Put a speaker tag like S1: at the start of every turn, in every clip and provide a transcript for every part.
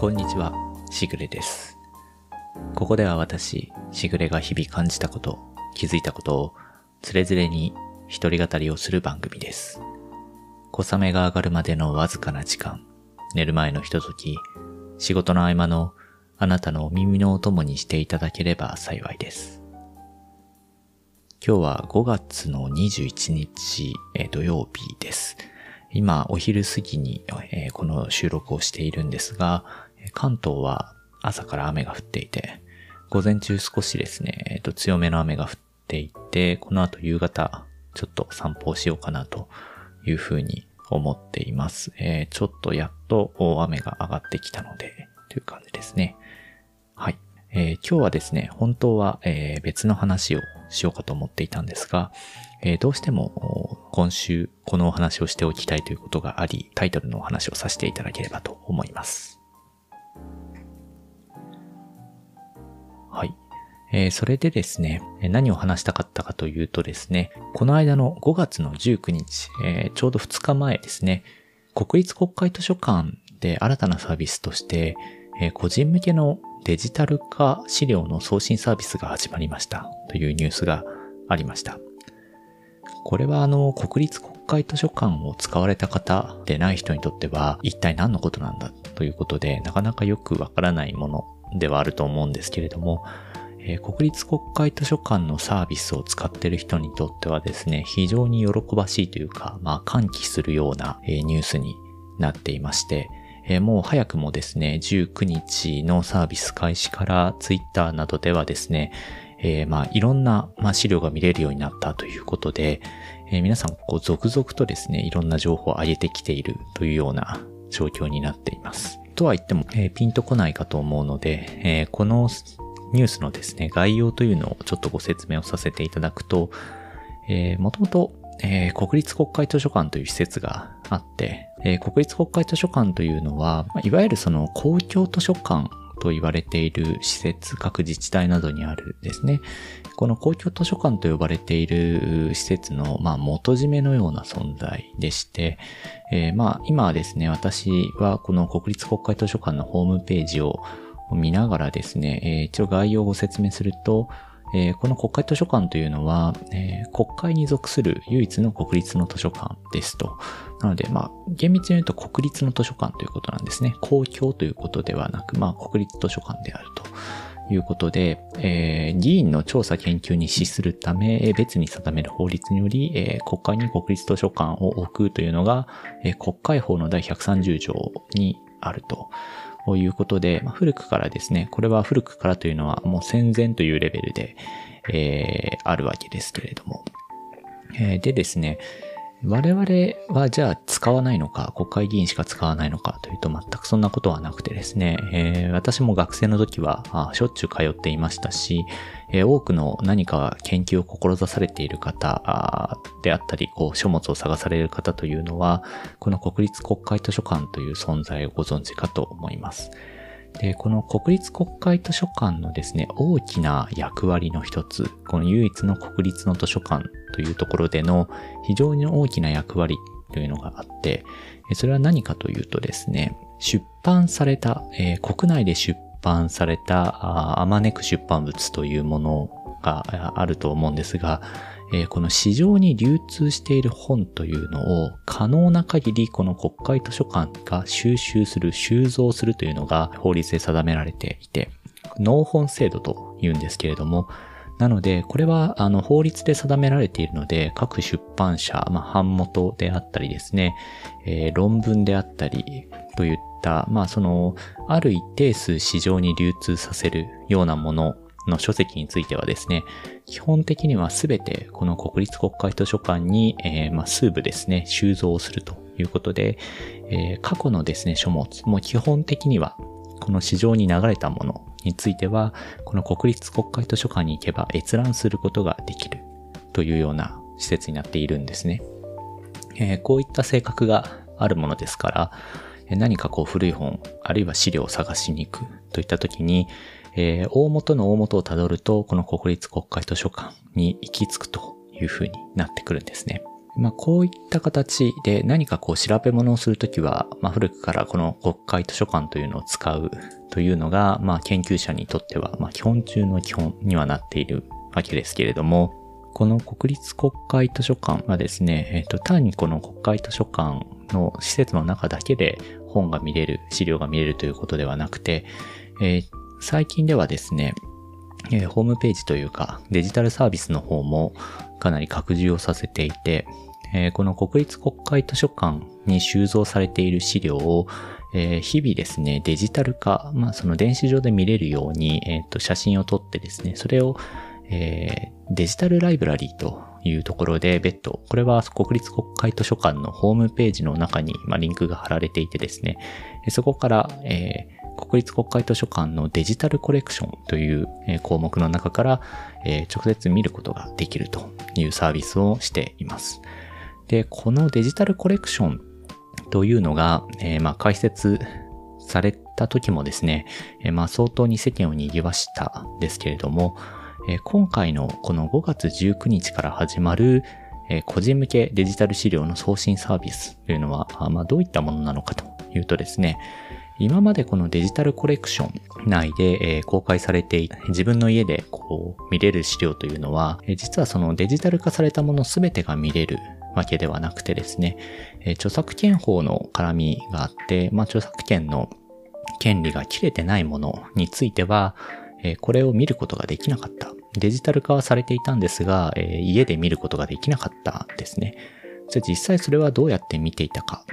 S1: こんにちは、しぐれです。ここでは私、しぐれが日々感じたこと、気づいたことを、つれづれに一人語りをする番組です。小雨が上がるまでのわずかな時間、寝る前のひととき、仕事の合間のあなたのお耳のお供にしていただければ幸いです。今日は5月の21日、え土曜日です。今、お昼過ぎに、えこの収録をしているんですが、関東は朝から雨が降っていて、午前中少しですね、えーと強めの雨が降っていて、この後夕方、ちょっと散歩をしようかなというふうに思っています。えーちょっとやっと大雨が上がってきたので、という感じですね。はい。えー今日はですね、本当は、えー別の話をしようかと思っていたんですが、えーどうしても今週このお話をしておきたいということがあり、タイトルのお話をさせていただければと思います。えーそれでですね、何を話したかったかというとですね、この間の5月の19日、えーちょうど2日前ですね、国立国会図書館で新たなサービスとして、えー個人向けのデジタル化資料の送信サービスが始まりましたというニュースがありました。これはあの、国立国会図書館を使われた方でない人にとっては、一体何のことなんだということで、なかなかよくわからないものではあると思うんですけれども、えー国立国会図書館のサービスを使っている人にとってはですね、非常に喜ばしいというか、まあ歓喜するような、えーニュースになっていまして、えーもう早くもですね、19日のサービス開始からツイッターなどではですね、えーまあいろんな、まあ、資料が見れるようになったということで、えー皆さんこう続々とですね、いろんな情報を上げてきているというような状況になっています。とは言っても、えーピンとこないかと思うので、えこのニュースのですね、概要というのをちょっとご説明をさせていただくと、えー、もともと、えー国立国会図書館という施設があって、えー国立国会図書館というのは、いわゆるその公共図書館と言われている施設、各自治体などにあるですね、この公共図書館と呼ばれている施設の、まあ、元締めのような存在でして、えーまあ、今はですね、私はこの国立国会図書館のホームページを見ながらですね、えー一応概要をご説明すると、えーこの国会図書館というのは、えー国会に属する唯一の国立の図書館ですと。なので、まあ、厳密に言うと国立の図書館ということなんですね。公共ということではなく、まあ、国立図書館であると。いうことで、えー議員の調査研究に資するため、別に定める法律により、えー国会に国立図書館を置くというのが、えー国会法の第130条にあると。ということで、まあ、古くからですね、これは古くからというのはもう戦前というレベルで、えーあるわけですけれども。えーでですね、我々はじゃあ使わないのか、国会議員しか使わないのかというと全くそんなことはなくてですね、えー私も学生の時はあしょっちゅう通っていましたし、えー多くの何か研究を志されている方であったり、こう書物を探される方というのは、この国立国会図書館という存在をご存知かと思います。で、この国立国会図書館のですね、大きな役割の一つ、この唯一の国立の図書館というところでの非常に大きな役割というのがあって、それは何かというとですね、出版された、えー国内で出版されたああまねく出版物というものがあると思うんですが、えこの市場に流通している本というのを可能な限りこの国会図書館が収集する、収蔵するというのが法律で定められていて、納本制度と言うんですけれども、なので、これは、あの、法律で定められているので、各出版社、まあ、版元であったりですね、えー論文であったり、といった、まあ、その、ある一定数市場に流通させるようなものの書籍についてはですね、基本的にはすべてこの国立国会図書館に、えーまあ、数部ですね、収蔵するということで、えー過去のですね、書物も基本的にはこの市場に流れたものについては、この国立国会図書館に行けば閲覧することができるというような施設になっているんですね。えーこういった性格があるものですから、何かこう古い本、あるいは資料を探しに行くといった時に、えー大元の大元をたどると、この国立国会図書館に行き着くというふうになってくるんですね。まあ、こういった形で何かこう調べ物をするときは、まあ、古くからこの国会図書館というのを使うというのが、まあ、研究者にとっては、まあ、基本中の基本にはなっているわけですけれども、この国立国会図書館はですね、えっ、と、単にこの国会図書館の施設の中だけで本が見れる、資料が見れるということではなくて、えー、最近ではですね、えー、ホームページというかデジタルサービスの方もかなり拡充をさせていて、えー、この国立国会図書館に収蔵されている資料を、えー、日々ですね、デジタル化、まあその電子上で見れるように、えっ、と写真を撮ってですね、それを、えデジタルライブラリーというところで別途、これは国立国会図書館のホームページの中に、まあ、リンクが貼られていてですね、そこから、えー、国立国会図書館のデジタルコレクションという項目の中から、直接見ることができるというサービスをしています。で、このデジタルコレクションというのが、えー、まあ解説された時もですね、えー、まあ相当に世間を賑わしたんですけれども、えー、今回のこの5月19日から始まる、え個人向けデジタル資料の送信サービスというのは、まあ、どういったものなのかというとですね、今までこのデジタルコレクション内で、え公開されて、自分の家でこう見れる資料というのは、え実はそのデジタル化されたものすべてが見れるわけではなくてですね、え著作権法の絡みがあって、まあ、著作権の権利が切れてないものについては、えこれを見ることができなかった。デジタル化はされていたんですが、え家で見ることができなかったですね。じゃあ実際それはどうやって見ていたか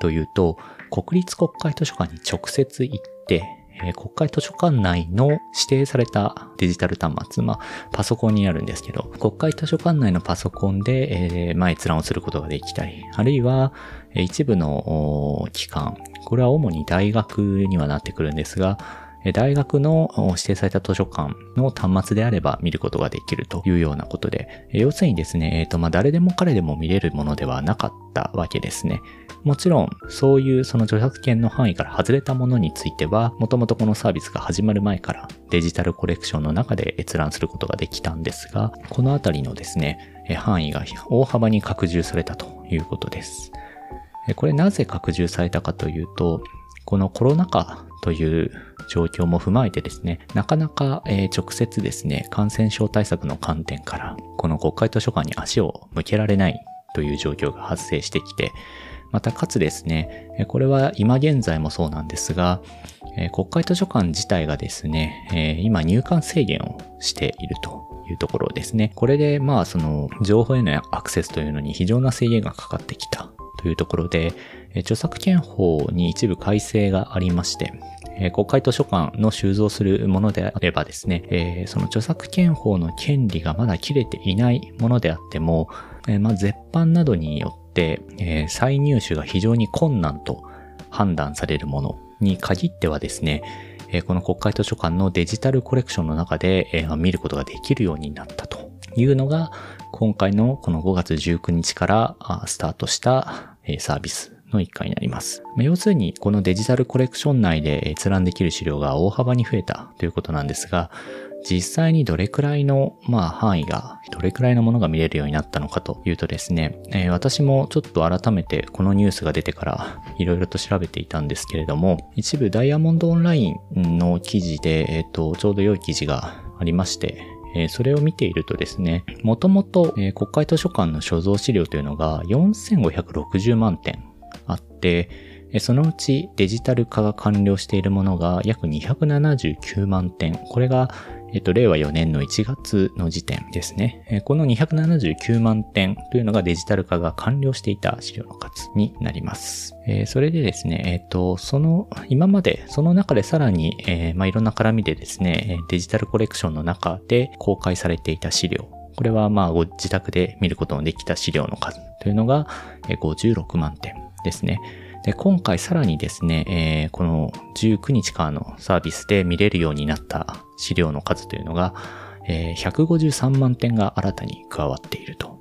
S1: というと、国立国会図書館に直接行って、え、国会図書館内の指定されたデジタル端末、まあ、パソコンになるんですけど、国会図書館内のパソコンで、えー、ま閲覧をすることができたり、あるいは、一部の機関、これは主に大学にはなってくるんですが、大学の指定された図書館の端末であれば見ることができるというようなことで、要するにですね、えっ、ー、と、まあ、誰でも彼でも見れるものではなかったわけですね。もちろん、そういうその著作権の範囲から外れたものについては、もともとこのサービスが始まる前からデジタルコレクションの中で閲覧することができたんですが、このあたりのですね、範囲が大幅に拡充されたということです。これなぜ拡充されたかというと、このコロナ禍という状況も踏まえてですね、なかなか、え直接ですね、感染症対策の観点から、この国会図書館に足を向けられないという状況が発生してきて、またかつですね、これは今現在もそうなんですが、国会図書館自体がですね、今入館制限をしているというところですね。これでまあその情報へのアクセスというのに非常な制限がかかってきたというところで、著作権法に一部改正がありまして、国会図書館の収蔵するものであればですね、その著作権法の権利がまだ切れていないものであっても、まあ、絶版などによって、再入手が非常に困難と判断されるものに限ってはですね、この国会図書館のデジタルコレクションの中で、見ることができるようになったというのが、今回のこの5月19日からスタートしたサービスの一環になります。要するに、このデジタルコレクション内で閲覧できる資料が大幅に増えたということなんですが、実際にどれくらいの、まあ、範囲が、どれくらいのものが見れるようになったのかというとですね、えー、私もちょっと改めてこのニュースが出てからいろいろと調べていたんですけれども、一部ダイヤモンドオンラインの記事で、えっ、ー、と、ちょうど良い記事がありまして、えー、それを見ているとですね、もともと、国会図書館の所蔵資料というのが4560万点あって、そのうちデジタル化が完了しているものが約279万点。これがえっと、令和4年の1月の時点ですね。この279万点というのがデジタル化が完了していた資料の数になります。えー、それでですね、えっと、その、今まで、その中でさらに、えー、まあ、いろんな絡みでですね、デジタルコレクションの中で公開されていた資料。これはまあ、ご自宅で見ることのできた資料の数というのが、56万点ですね。で、今回さらにですね、えー、この19日からのサービスで見れるようになった資料の数というのが、えー、153万点が新たに加わっていると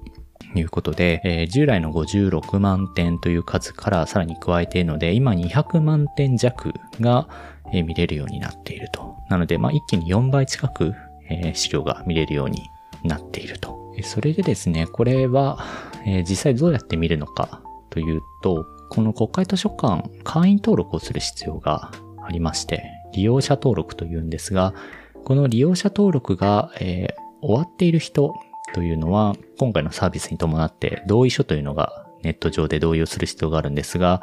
S1: いうことで、えー、従来の56万点という数からさらに加えているので、今200万点弱が、えー、見れるようになっていると。なので、まあ、一気に4倍近く、えー、資料が見れるようになっていると。それでですね、これは、えー、実際どうやって見るのかというと、この国会図書館、会員登録をする必要がありまして、利用者登録というんですが、この利用者登録が、えー、終わっている人というのは、今回のサービスに伴って同意書というのがネット上で同意をする必要があるんですが、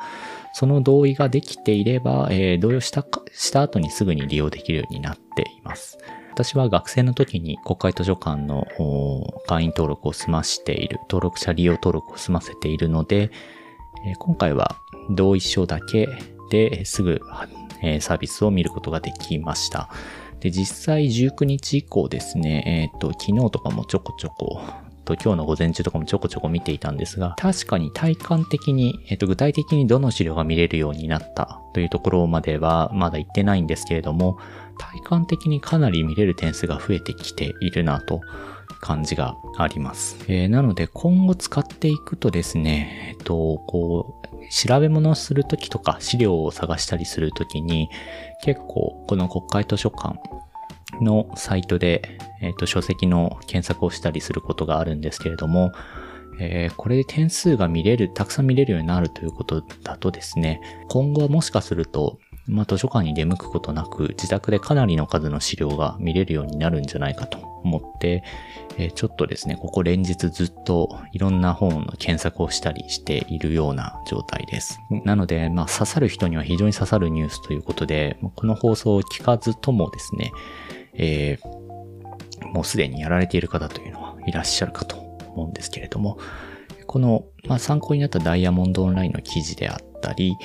S1: その同意ができていれば、えー、同意をしたした後にすぐに利用できるようになっています。私は学生の時に国会図書館の会員登録を済ましている、登録者利用登録を済ませているので、今回は同意書だけですぐ、えサービスを見ることができました。で、実際19日以降ですね、えっ、ー、と、昨日とかもちょこちょこ、と今日の午前中とかもちょこちょこ見ていたんですが、確かに体感的に、えっ、ー、と、具体的にどの資料が見れるようになったというところまではまだ行ってないんですけれども、体感的にかなり見れる点数が増えてきているなと感じがあります。えー、なので今後使っていくとですね、えっ、と、こう、調べ物をするときとか資料を探したりするときに結構この国会図書館のサイトで、えっ、と、書籍の検索をしたりすることがあるんですけれども、えー、これで点数が見れる、たくさん見れるようになるということだとですね、今後はもしかすると、まあ、図書館に出向くことなく、自宅でかなりの数の資料が見れるようになるんじゃないかと思って、えー、ちょっとですね、ここ連日ずっといろんな本の検索をしたりしているような状態です。なので、まあ、刺さる人には非常に刺さるニュースということで、この放送を聞かずともですね、えー、もうすでにやられている方というのはいらっしゃるかと思うんですけれども、この、まあ、参考になったダイヤモンドオンラインの記事であったり、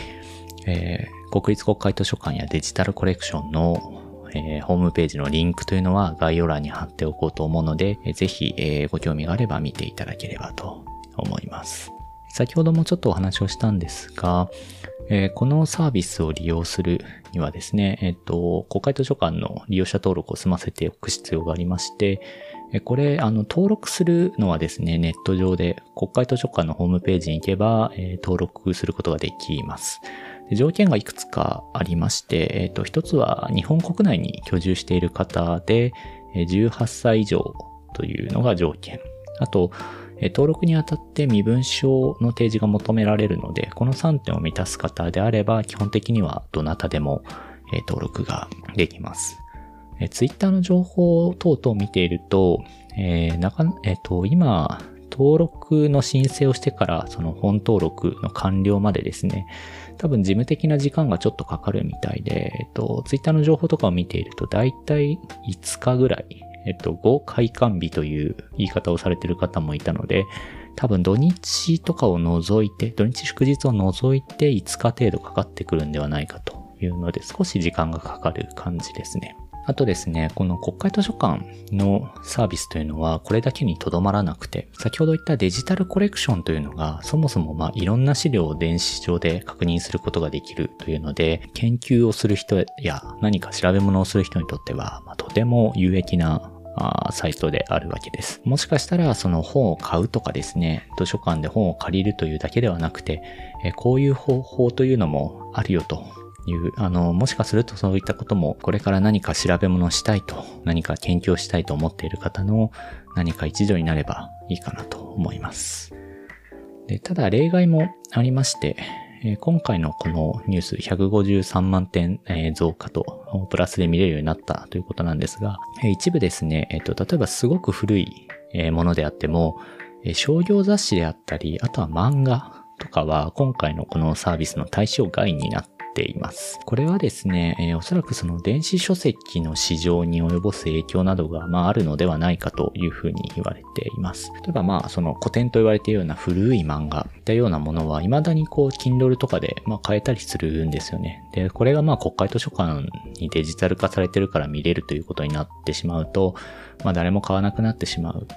S1: えー、国立国会図書館やデジタルコレクションのえー、ホームページのリンクというのは概要欄に貼っておこうと思うので、えー、ぜひ、えー、ご興味があれば見ていただければと思います。先ほどもちょっとお話をしたんですが、えー、このサービスを利用するにはですね、えっ、と、国会図書館の利用者登録を済ませておく必要がありまして、これ、あの、登録するのはですね、ネット上で国会図書館のホームページに行けば、え、登録することができます。条件がいくつかありまして、えっ、ー、と、一つは日本国内に居住している方で、18歳以上というのが条件。あと、登録にあたって身分証の提示が求められるので、この3点を満たす方であれば、基本的にはどなたでも登録ができます。ツイッターの情報等々を見ていると、えー、なか、えっ、ー、と、今、登録の申請をしてから、その本登録の完了までですね、多分事務的な時間がちょっとかかるみたいで、えっと、ツイッターの情報とかを見ていると、だいたい5日ぐらい、えっと、5開館日という言い方をされている方もいたので、多分土日とかを除いて、土日祝日を除いて5日程度かかってくるんではないかというので、少し時間がかかる感じですね。あとですね、この国会図書館のサービスというのはこれだけにとどまらなくて、先ほど言ったデジタルコレクションというのがそもそもまあいろんな資料を電子上で確認することができるというので、研究をする人や何か調べ物をする人にとっては、まあ、とても有益なサイトであるわけです。もしかしたらその本を買うとかですね、図書館で本を借りるというだけではなくて、こういう方法というのもあるよという、あの、もしかするとそういったことも、これから何か調べ物したいと、何か研究をしたいと思っている方の何か一助になればいいかなと思います。でただ、例外もありまして、え今回のこのニュース153万点、え増加と、プラスで見れるようになったということなんですが、え一部ですね、えっ、と、例えばすごく古いものであっても、商業雑誌であったり、あとは漫画とかは今回のこのサービスの対象外になっています。これはですね、えー、おそらくその電子書籍の市場に及ぼす影響などが、まあ、あるのではないかというふうに言われています。例えばまあ、その古典と言われているような古い漫画ってようなものは、未だにこう、Kindle とかで、まあ、買えたりするんですよね。で、これがまあ、国会図書館にデジタル化されてるから見れるということになってしまうと、まあ、誰も買わなくなってしまう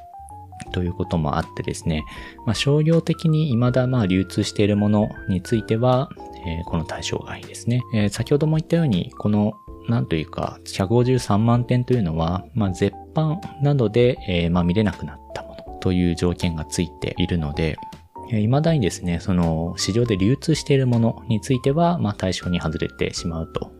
S1: ということもあってですね、まあ、商業的に未だまあ流通しているものについては、えー、この対象外ですね。えー、先ほども言ったように、このなんというか、153万点というのは、まあ、絶版などで、えー、まあ、見れなくなったものという条件がついているので、未だにですね、その市場で流通しているものについては、まあ、対象に外れてしまうと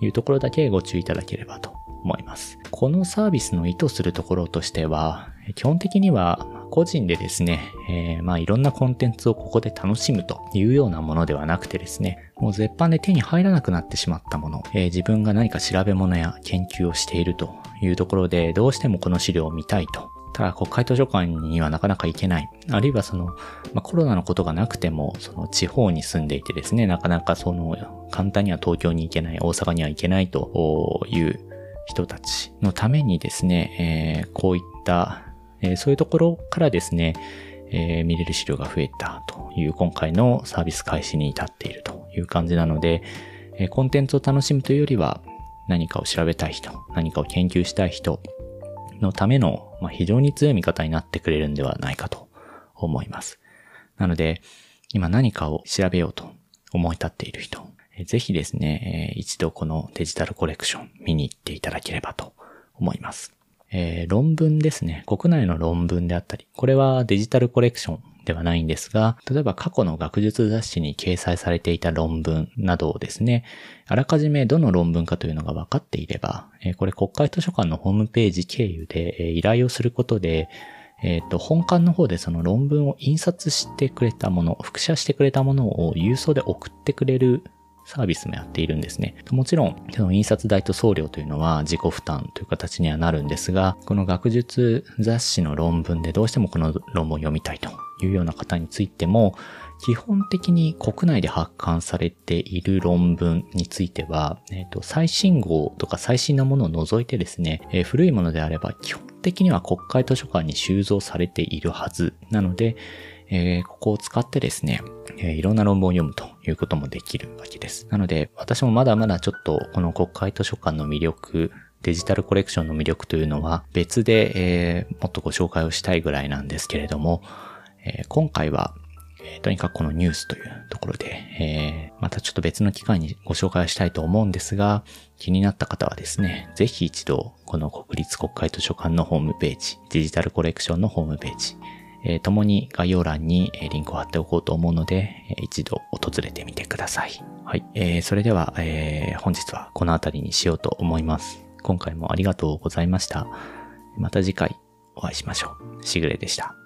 S1: いうところだけご注意いただければと思います。このサービスの意図するところとしては、基本的には個人でですね、えー、まあいろんなコンテンツをここで楽しむというようなものではなくてですね、もう絶版で手に入らなくなってしまったもの、えー、自分が何か調べ物や研究をしているというところで、どうしてもこの資料を見たいとただ国会図書館にはなかなか行けない。あるいはその、まあ、コロナのことがなくても、その地方に住んでいてですね、なかなかその、簡単には東京に行けない、大阪には行けないという人たちのためにですね、えー、こういった、えー、そういうところからですね、えー、見れる資料が増えたという今回のサービス開始に至っているという感じなので、えコンテンツを楽しむというよりは何かを調べたい人、何かを研究したい人のための、まあ、非常に強い味方になってくれるんではないかと思います。なので、今何かを調べようと思い立っている人、ぜひですね、一度このデジタルコレクション見に行っていただければと思います。えー、論文ですね。国内の論文であったり、これはデジタルコレクションではないんですが、例えば過去の学術雑誌に掲載されていた論文などをですね、あらかじめどの論文かというのが分かっていれば、えこれ国会図書館のホームページ経由でえ依頼をすることで、えっ、ー、と、本館の方でその論文を印刷してくれたもの、複写してくれたものを郵送で送ってくれるサービスもやっているんですね。もちろん、その印刷代と送料というのは自己負担という形にはなるんですが、この学術雑誌の論文でどうしてもこの論文を読みたいというような方についても、基本的に国内で発刊されている論文については、え、ー、と、最新号とか最新なものを除いてですね、えー、古いものであれば基本的には国会図書館に収蔵されているはずなので、えー、ここを使ってですね、えー、いろんな論文を読むということもできるわけです。なので、私もまだまだちょっとこの国会図書館の魅力、デジタルコレクションの魅力というのは別で、えー、もっとご紹介をしたいぐらいなんですけれども、えー、今回は、えー、とにかくこのニュースというところで、えー、またちょっと別の機会にご紹介したいと思うんですが、気になった方はですね、ぜひ一度この国立国会図書館のホームページ、デジタルコレクションのホームページ、えー、共に概要欄にリンクを貼っておこうと思うので、一度訪れてみてください。はい。えー、それでは、えー、本日はこの辺りにしようと思います。今回もありがとうございました。また次回お会いしましょう。しぐれでした。